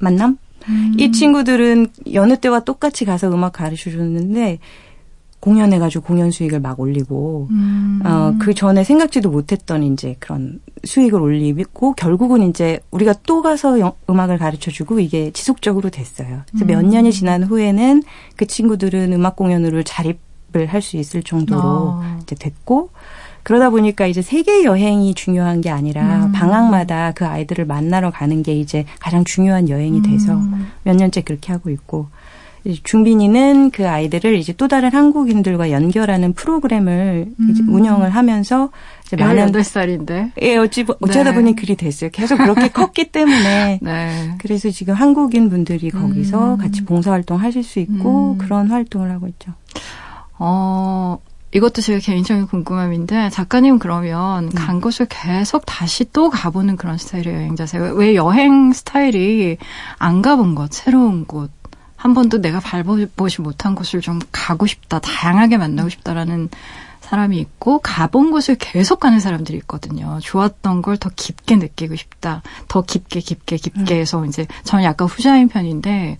만남? 음. 이 친구들은 여느 때와 똑같이 가서 음악 가르쳐 줬는데 공연해가지고 공연 수익을 막 올리고 음. 어, 그 전에 생각지도 못했던 이제 그런 수익을 올리고 결국은 이제 우리가 또 가서 영- 음악을 가르쳐 주고 이게 지속적으로 됐어요. 그래서 몇 음. 년이 지난 후에는 그 친구들은 음악 공연으로 자립을 할 수 있을 정도로 아. 이제 됐고 그러다 보니까 이제 세계 여행이 중요한 게 아니라 음. 방학마다 그 아이들을 만나러 가는 게 이제 가장 중요한 여행이 돼서 음. 몇 년째 그렇게 하고 있고 이제 중빈이는 그 아이들을 이제 또 다른 한국인들과 연결하는 프로그램을 이제 음. 운영을 하면서 이제 많은 18살인데. 예 어찌 보- 어쩌다 네. 보니 그리 됐어요. 계속 그렇게 컸기 때문에 네. 그래서 지금 한국인 분들이 거기서 음. 같이 봉사 활동 하실 수 있고 음. 그런 활동을 하고 있죠. 어, 이것도 제 개인적인 궁금함인데, 작가님 그러면 네. 간 곳을 계속 다시 또 가보는 그런 스타일의 여행자세요? 왜 여행 스타일이 안 가본 곳, 새로운 곳, 한 번도 내가 밟아보지 못한 곳을 좀 가고 싶다, 다양하게 만나고 싶다라는 사람이 있고, 가본 곳을 계속 가는 사람들이 있거든요. 좋았던 걸 더 깊게 느끼고 싶다, 더 깊게, 깊게, 깊게 음. 해서 이제 저는 약간 후자인 편인데,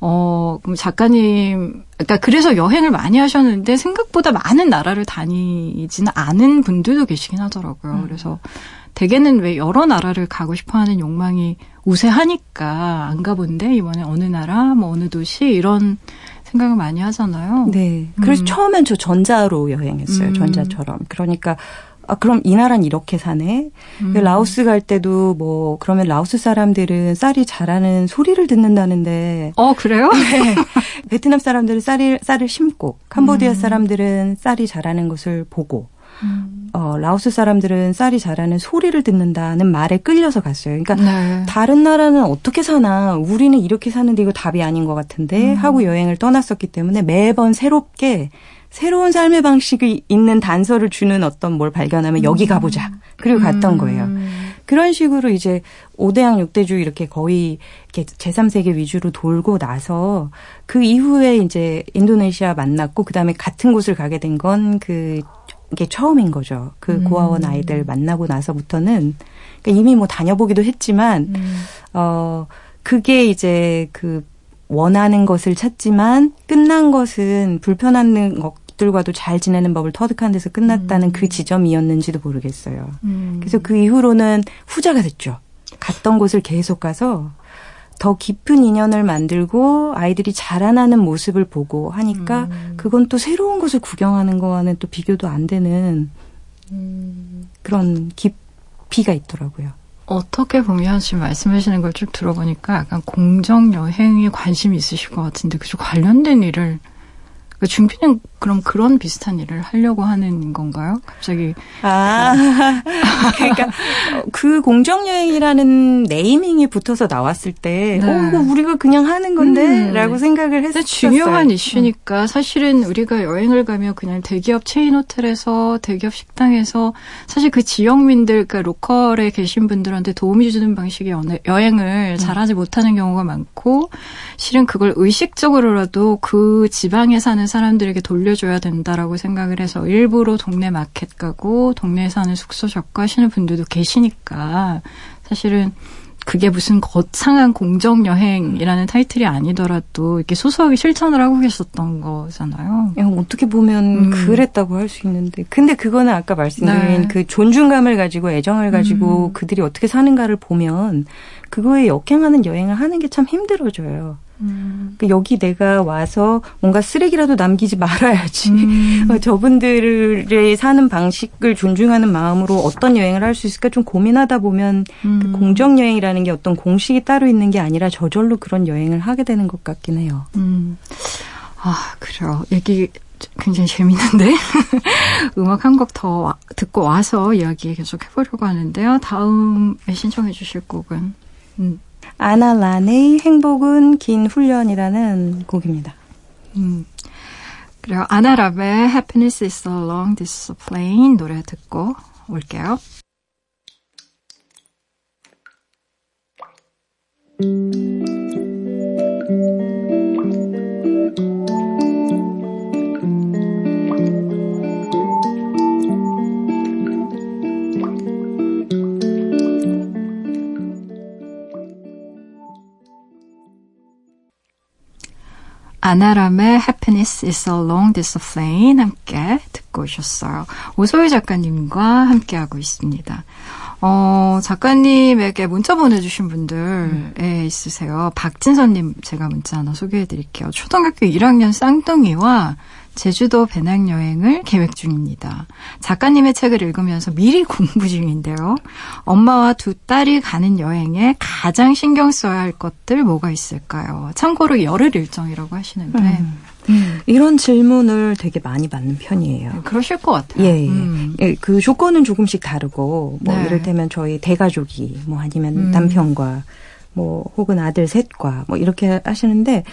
어, 그럼 작가님, 그러니까 그래서 여행을 많이 하셨는데 생각보다 많은 나라를 다니지는 않은 분들도 계시긴 하더라고요. 음. 그래서 대개는 왜 여러 나라를 가고 싶어 하는 욕망이 우세하니까 안 가본데 이번에 어느 나라, 뭐 어느 도시 이런 생각을 많이 하잖아요. 네. 그래서 음. 처음엔 저 전자로 여행했어요. 음. 전자처럼. 그러니까 아 그럼 이 나라는 이렇게 사네. 음. 라오스 갈 때도 뭐 그러면 라오스 사람들은 쌀이 자라는 소리를 듣는다는데 어, 그래요? 네. 베트남 사람들은 쌀을 쌀을 심고 캄보디아 음. 사람들은 쌀이 자라는 것을 보고 음. 어 라오스 사람들은 쌀이 자라는 소리를 듣는다는 말에 끌려서 갔어요. 그러니까 네. 다른 나라는 어떻게 사나 우리는 이렇게 사는데 이거 답이 아닌 것 같은데 음. 하고 여행을 떠났었기 때문에 매번 새롭게 새로운 삶의 방식이 있는 단서를 주는 어떤 뭘 발견하면 여기 가보자 그리고 갔던 거예요. 음. 그런 식으로 이제 5대양 6대주 이렇게 거의 이렇게 제3세계 위주로 돌고 나서 그 이후에 이제 인도네시아 만났고 그다음에 같은 곳을 가게 된 건 그 이게 처음인 거죠. 그 음. 고아원 아이들 만나고 나서부터는 그러니까 이미 뭐 다녀보기도 했지만 음. 어 그게 이제 그 원하는 것을 찾지만 끝난 것은 불편한 것들과도 잘 지내는 법을 터득한 데서 끝났다는 음. 그 지점이었는지도 모르겠어요. 음. 그래서 그 이후로는 후자가 됐죠. 갔던 곳을 계속 가서 더 깊은 인연을 만들고 아이들이 자라나는 모습을 보고 하니까 음. 그건 또 새로운 곳을 구경하는 거와는 또 비교도 안 되는 음. 그런 깊이가 있더라고요. 어떻게 보면 지금 말씀하시는 걸 쭉 들어보니까 약간 공정 여행에 관심이 있으실 것 같은데 그쪽 관련된 일을 그러니까 준비는 그럼 그런 비슷한 일을 하려고 하는 건가요? 갑자기 아, 그러니까 어, 그 공정 여행이라는 naming이 붙어서 나왔을 때, 네. 어, 이거 우리가 그냥 하는 건데? 음. 라고 생각을 했었어요. 중요한 이슈니까 사실은 우리가 여행을 가면 그냥 대기업 체인 호텔에서 대기업 식당에서 사실 그 지역민들 그러니까 local에 계신 분들한테 도움이 주는 방식의 여행을 잘하지 못하는 경우가 많고 실은 그걸 의식적으로라도 그 지방에 사는 사람들에게 돌려 줘야 된다라고 생각을 해서 일부러 동네 마켓 가고 동네에 사는 숙소 잡고 하시는 분들도 계시니까 사실은 그게 무슨 거창한 공정 여행이라는 타이틀이 아니더라도 이렇게 소소하게 실천을 하고 계셨던 거잖아요. 어떻게 보면 음. 그랬다고 할 수 있는데. 근데 그거는 아까 말씀드린 네. 그 존중감을 가지고 애정을 가지고 음. 그들이 어떻게 사는가를 보면 그거에 역행하는 여행을 하는 게 참 힘들어져요. 그러니까 여기 내가 와서 뭔가 쓰레기라도 남기지 말아야지. 음. 어, 저분들의 사는 방식을 존중하는 마음으로 어떤 여행을 할 수 있을까 좀 고민하다 보면 그 음. 공정 여행이라는 게 어떤 공식이 따로 있는 게 아니라 저절로 그런 여행을 하게 되는 것 같긴 해요. 음. 아, 그래요. 얘기 굉장히 재밌는데. 음악 한 곡 더 듣고 와서 이야기 계속 해보려고 하는데요. 다음에 신청해 주실 곡은. 음. 아나란의 행복은 긴 훈련이라는 곡입니다. 음. 그리고 아나랍의 Happiness is a long discipline 노래 듣고 올게요. 음. 아나람의 Happiness is a long discipline 함께 듣고 오셨어요. 오소희 작가님과 함께하고 있습니다. 어, 작가님에게 문자 보내주신 분들에 있으세요. 박진선님 제가 문자 하나 소개해 드릴게요. 초등학교 1학년 쌍둥이와 제주도 배낭여행을 계획 중입니다. 작가님의 책을 읽으면서 미리 공부 중인데요. 엄마와 두 딸이 가는 여행에 가장 신경 써야 할 것들 뭐가 있을까요? 참고로 열흘 일정이라고 하시는데. 음. 음. 이런 질문을 되게 많이 받는 편이에요. 그러실 것 같아요. 예, 예. 음. 예, 그 조건은 조금씩 다르고, 뭐, 네. 이를테면 저희 대가족이, 뭐, 아니면 음. 남편과, 뭐, 혹은 아들 셋과, 뭐, 이렇게 하시는데,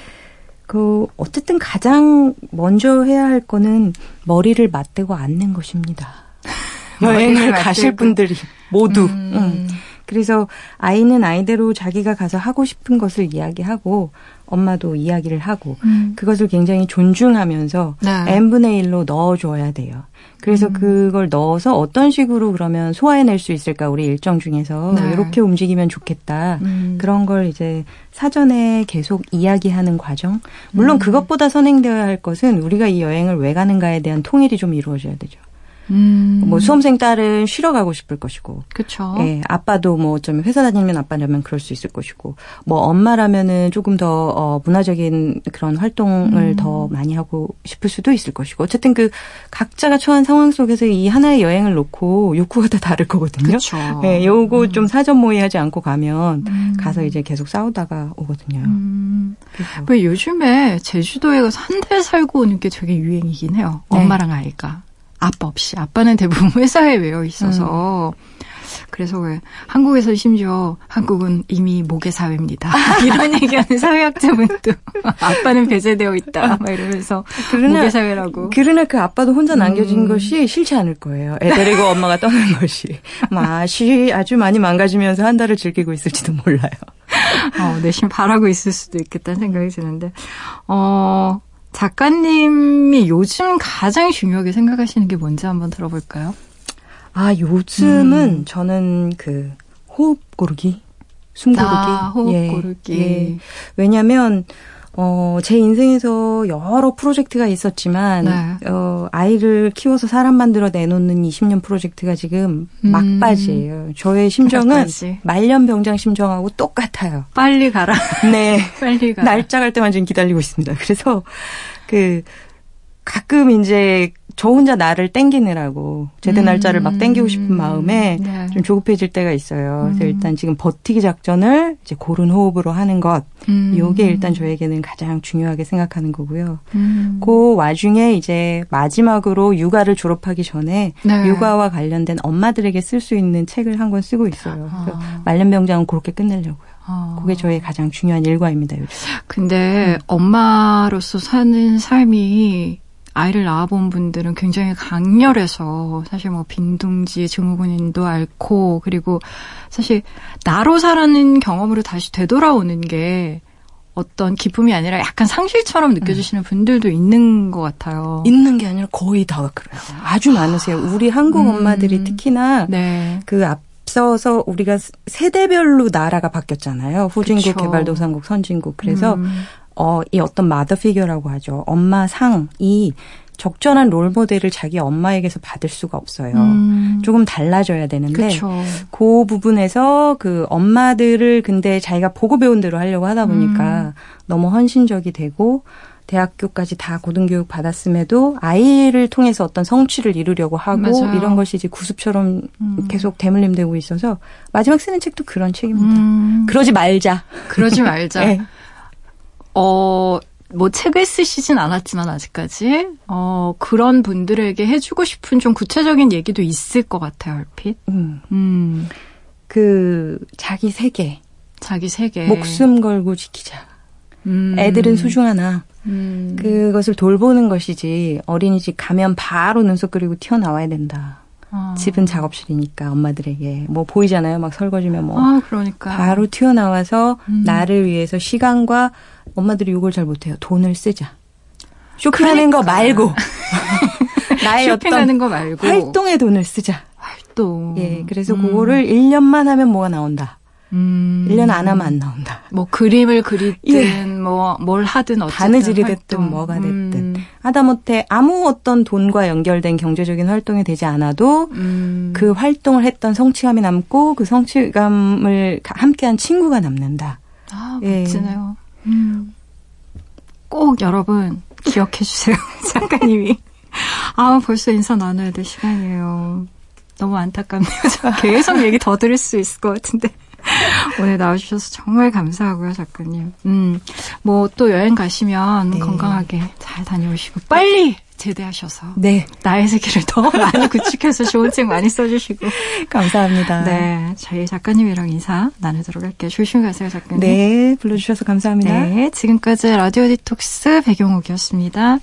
그, 어쨌든 가장 먼저 해야 할 거는 머리를 맞대고 앉는 것입니다. 여행을 가실. 분들이 모두. 음. 응. 그래서 아이는 아이대로 자기가 가서 하고 싶은 것을 이야기하고, 엄마도 이야기를 하고, 음. 그것을 굉장히 존중하면서 네. n분의 1로 넣어줘야 돼요. 그래서 음. 그걸 넣어서 어떤 식으로 그러면 소화해낼 수 있을까 우리 일정 중에서 네. 이렇게 움직이면 좋겠다. 음. 그런 걸 이제 사전에 계속 이야기하는 과정. 물론 음. 그것보다 선행되어야 할 것은 우리가 이 여행을 왜 가는가에 대한 통일이 좀 이루어져야 되죠. 음. 뭐 수험생 딸은 쉬러 가고 싶을 것이고, 그쵸. 예, 아빠도 뭐 어쩌면 회사 다니면 아빠라면 그럴 수 있을 것이고, 뭐 엄마라면은 조금 더 어, 문화적인 그런 활동을 음. 더 많이 하고 싶을 수도 있을 것이고, 어쨌든 그 각자가 처한 상황 속에서 이 하나의 여행을 놓고 욕구가 다 다를 거거든요. 그쵸. 예, 요거 좀 사전 모의하지 않고 가면 음. 가서 이제 계속 싸우다가 오거든요. 음. 왜 요즘에 제주도에 가서 한 달 살고 오는 게 되게 유행이긴 해요. 네. 엄마랑 아이가. 아빠 없이. 아빠는 대부분 회사에 외워 있어서. 그래서 왜 한국에서 심지어 한국은 이미 모계 사회입니다. 이런 얘기하는 사회학자분도 아빠는 배제되어 있다. 막 이러면서 그러나- 모계 사회라고. 그러나 그 아빠도 혼자 남겨진 음. 것이 싫지 않을 거예요. 애 데리고 엄마가 떠난 것이. 맛이 아주 많이 망가지면서 한 달을 즐기고 있을지도 몰라요. 어, 내심 바라고 있을 수도 있겠다는 생각이 드는데, 어, 작가님이 요즘 가장 중요하게 생각하시는 게 뭔지 한번 들어볼까요? 아, 요즘은 음. 저는 그 호흡 고르기, 숨 고르기. 아, 호흡 예, 고르기. 예. 왜냐면 어, 제 인생에서 여러 프로젝트가 있었지만, 네. 어, 아이를 키워서 사람 만들어 내놓는 20년 프로젝트가 지금 음. 막바지예요. 저의 심정은 막바지. 말년병장 심정하고 똑같아요. 빨리 가라. 네. 빨리 가라. 날짜 갈 때만 지금 기다리고 있습니다. 그래서 그 가끔 이제 저 혼자 나를 땡기느라고 제대 음. 날짜를 막 땡기고 싶은 마음에 네. 좀 조급해질 때가 있어요. 그래서 음. 일단 지금 버티기 작전을 이제 고른 호흡으로 하는 것. 음. 요게 일단 저에게는 가장 중요하게 생각하는 거고요. 음. 그 와중에 이제 마지막으로 육아를 졸업하기 전에 네. 육아와 관련된 엄마들에게 쓸 수 있는 책을 한 권 쓰고 있어요. 아. 말년병장은 그렇게 끝내려고요. 어. 그게 저의 가장 중요한 일과입니다, 요즘. 근데 엄마로서 사는 삶이 아이를 낳아본 분들은 굉장히 강렬해서 사실 뭐 빈둥지 증후군인도 앓고 그리고 사실 나로 살아는 경험으로 다시 되돌아오는 게 어떤 기쁨이 아니라 약간 상실처럼 느껴지시는 분들도 있는 것 같아요. 있는 게 아니라 거의 다 그래요. 아주 많으세요. 우리 한국 음. 엄마들이 특히나 네. 그 앞서서 우리가 세대별로 나라가 바뀌었잖아요. 후진국, 그쵸. 개발도상국, 선진국. 그래서 음. 어, 이 어떤 mother figure라고 하죠. 엄마 상이 적절한 롤 모델을 자기 엄마에게서 받을 수가 없어요. 음. 조금 달라져야 되는데 그쵸. 그 부분에서 그 엄마들을 근데 자기가 보고 배운 대로 하려고 하다 보니까 음. 너무 헌신적이 되고 대학교까지 다 고등교육 받았음에도 아이를 통해서 어떤 성취를 이루려고 하고 맞아요. 이런 것이 이제 구습처럼 음. 계속 대물림되고 있어서 마지막 쓰는 책도 그런 책입니다. 음. 그러지 말자. 그러지 말자. 네. 어, 뭐 책을 쓰시진 않았지만 아직까지 어, 그런 분들에게 해주고 싶은 좀 구체적인 얘기도 있을 것 같아요, 얼핏. 음, 음, 그 자기 세계 자기 세계. 목숨 걸고 지키자. 음. 애들은 소중하나 음. 그것을 돌보는 것이지 어린이집 가면 바로 눈썹 그리고 튀어나와야 된다. 어. 집은 작업실이니까 엄마들에게 뭐 보이잖아요. 막 설거지면 뭐 아, 그러니까. 바로 튀어나와서 음. 나를 위해서 시간과 엄마들이 욕을 잘 못해요. 돈을 쓰자. 쇼핑하는 거 그러니까. 말고 나의 쇼핑하는 어떤 거 말고 활동에 돈을 쓰자. 활동. 예, 그래서 음. 그거를 1년만 하면 뭐가 나온다. 음. 1년 안 하면 안 나온다. 뭐 그림을 그리든 예. 뭐뭘 하든 어쨌든 바느질이 됐든 활동. 뭐가 됐든. 음. 하다못해 아무 어떤 돈과 연결된 경제적인 활동이 되지 않아도 음. 그 활동을 했던 성취감이 남고 그 성취감을 가- 함께한 친구가 남는다. 아, 예. 멋지네요. 음. 꼭 여러분 기억해 주세요. 작가님이. 아, 벌써 인사 나눠야 될 시간이에요. 너무 안타깝네요. 저 계속 얘기 더 들을 수 있을 것 같은데. 오늘 나와주셔서 정말 감사하고요, 작가님. 음, 뭐 또 여행 가시면 네. 건강하게 잘 다녀오시고 빨리 제대하셔서 네, 나의 세계를 더 많이 구축해서 좋은 책 많이 써주시고. 감사합니다. 네, 저희 작가님이랑 인사 나누도록 할게요. 조심히 가세요, 작가님. 네, 불러주셔서 감사합니다. 네, 지금까지 라디오 디톡스 배경옥이었습니다.